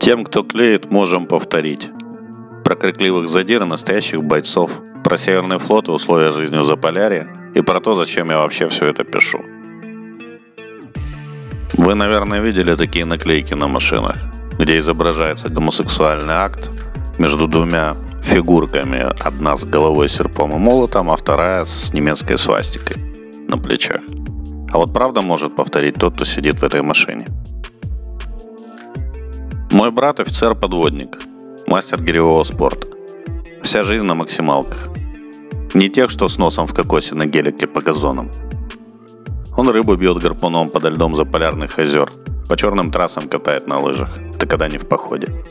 Тем, кто клеит, можем повторить. Про крикливых задир и настоящих бойцов, про Северный флот и условия жизни в Заполярье и про то, зачем я вообще все это пишу. Вы, наверное, видели такие наклейки на машинах, где изображается гомосексуальный акт между двумя фигурками, одна с головой серпом и молотом, а вторая с немецкой свастикой на плечах. А вот правда может повторить тот, кто сидит в этой машине. Мой брат офицер-подводник, мастер гиревого спорта. Вся жизнь на максималках. Не тех, что с носом в кокосе на гелике по газонам. Он рыбу бьет гарпуном подо льдом за полярных озер, по черным трассам катает на лыжах. Это когда не в походе.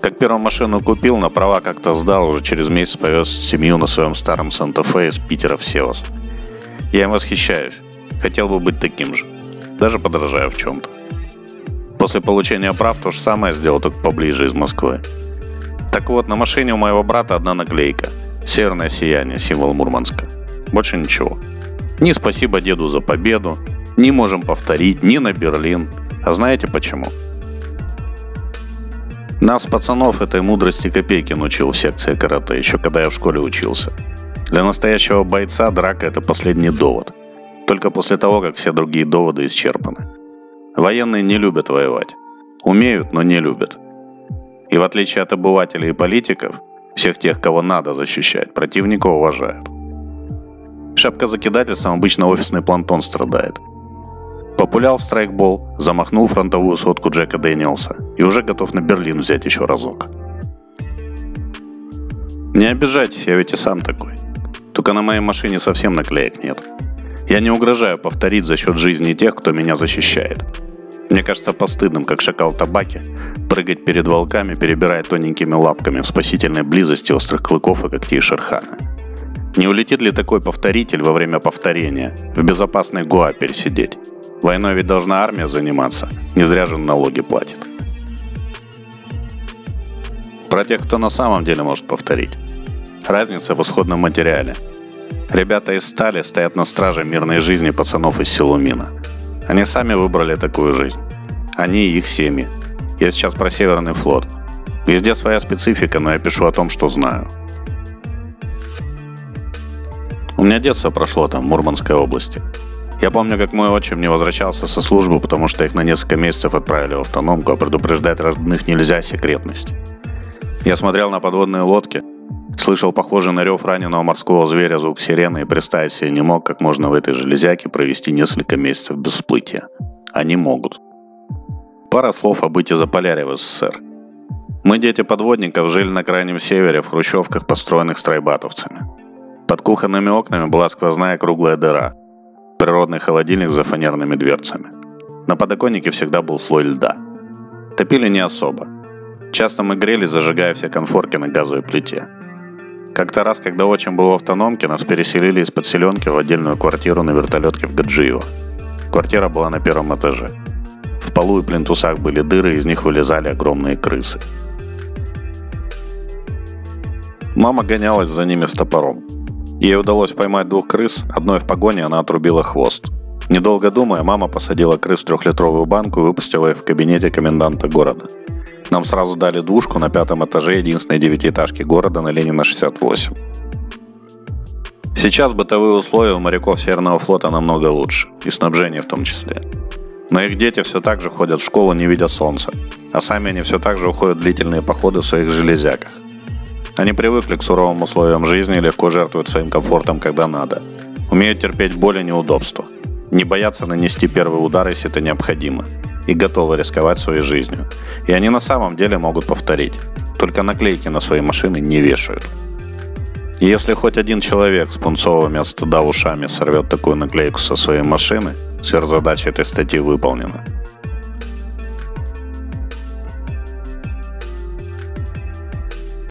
Как первую машину купил, на права как-то сдал, уже через месяц повез семью на своем старом Санта-Фе из Питера в Севас. Я им восхищаюсь. Хотел бы быть таким же. Даже подражаю в чем-то. После получения прав то же самое сделал, только поближе из Москвы. Так вот, на машине у моего брата одна наклейка. Северное сияние, символ Мурманска. Больше ничего. Ни спасибо деду за победу, ни можем повторить, ни на Берлин. А знаете почему? Нас, пацанов, этой мудрости копейки научил в секции карате, еще когда я в школе учился. Для настоящего бойца драка – это последний довод. Только после того, как все другие доводы исчерпаны. Военные не любят воевать. Умеют, но не любят. И в отличие от обывателей и политиков, всех тех, кого надо защищать, противника уважают. Шапка закидательством обычно офисный плантон страдает – Популял в страйкбол, замахнул фронтовую сотку Джека Дэниелса и уже готов на Берлин взять еще разок. Не обижайтесь, я ведь и сам такой. Только на моей машине совсем наклеек нет. Я не угрожаю повторить за счет жизни тех, кто меня защищает. Мне кажется постыдным, как шакал табаки, прыгать перед волками, перебирая тоненькими лапками в спасительной близости острых клыков и когтей шерхана. Не улетит ли такой повторитель во время повторения в безопасной Гоа пересидеть? Войной ведь должна армия заниматься. Не зря же налоги платит. Про тех, кто на самом деле может повторить. Разница в исходном материале. Ребята из стали стоят на страже мирной жизни пацанов из Силумина. Они сами выбрали такую жизнь. Они и их семьи. Я сейчас про Северный флот. Везде своя специфика, но я пишу о том, что знаю. У меня детство прошло там, в Мурманской области. Я помню, как мой отчим не возвращался со службы, потому что их на несколько месяцев отправили в автономку, а предупреждать родных нельзя, секретность. Я смотрел на подводные лодки, слышал похожий на рев раненого морского зверя звук сирены и представить себе не мог, как можно в этой железяке провести несколько месяцев без всплытия. Они могут. Пара слов о быте Заполярья в СССР. Мы, дети подводников, жили на крайнем севере в хрущевках, построенных страйбатовцами. Под кухонными окнами была сквозная круглая дыра, Природный холодильник за фанерными дверцами. На подоконнике всегда был слой льда. Топили не особо. Часто мы грели, зажигая все конфорки на газовой плите. Как-то раз, когда отчим был в автономке, нас переселили из подселенки в отдельную квартиру на вертолетке в Гаджиево. Квартира была на первом этаже. В полу и плинтусах были дыры, из них вылезали огромные крысы. Мама гонялась за ними с топором. Ей удалось поймать двух крыс, одной в погоне она отрубила хвост. Недолго думая, мама посадила крыс в трехлитровую банку и выпустила их в кабинете коменданта города. Нам сразу дали двушку на пятом этаже единственной девятиэтажки города на Ленина 68. Сейчас бытовые условия у моряков Северного флота намного лучше, и снабжение в том числе. Но их дети все так же ходят в школу, не видя солнца, а сами они все так же уходят в длительные походы в своих железяках. Они привыкли к суровым условиям жизни и легко жертвуют своим комфортом, когда надо. Умеют терпеть боль и неудобства. Не боятся нанести первый удар, если это необходимо. И готовы рисковать своей жизнью. И они на самом деле могут повторить. Только наклейки на свои машины не вешают. И если хоть один человек с пунцовыми от стыда ушами сорвет такую наклейку со своей машины, сверхзадача этой статьи выполнена –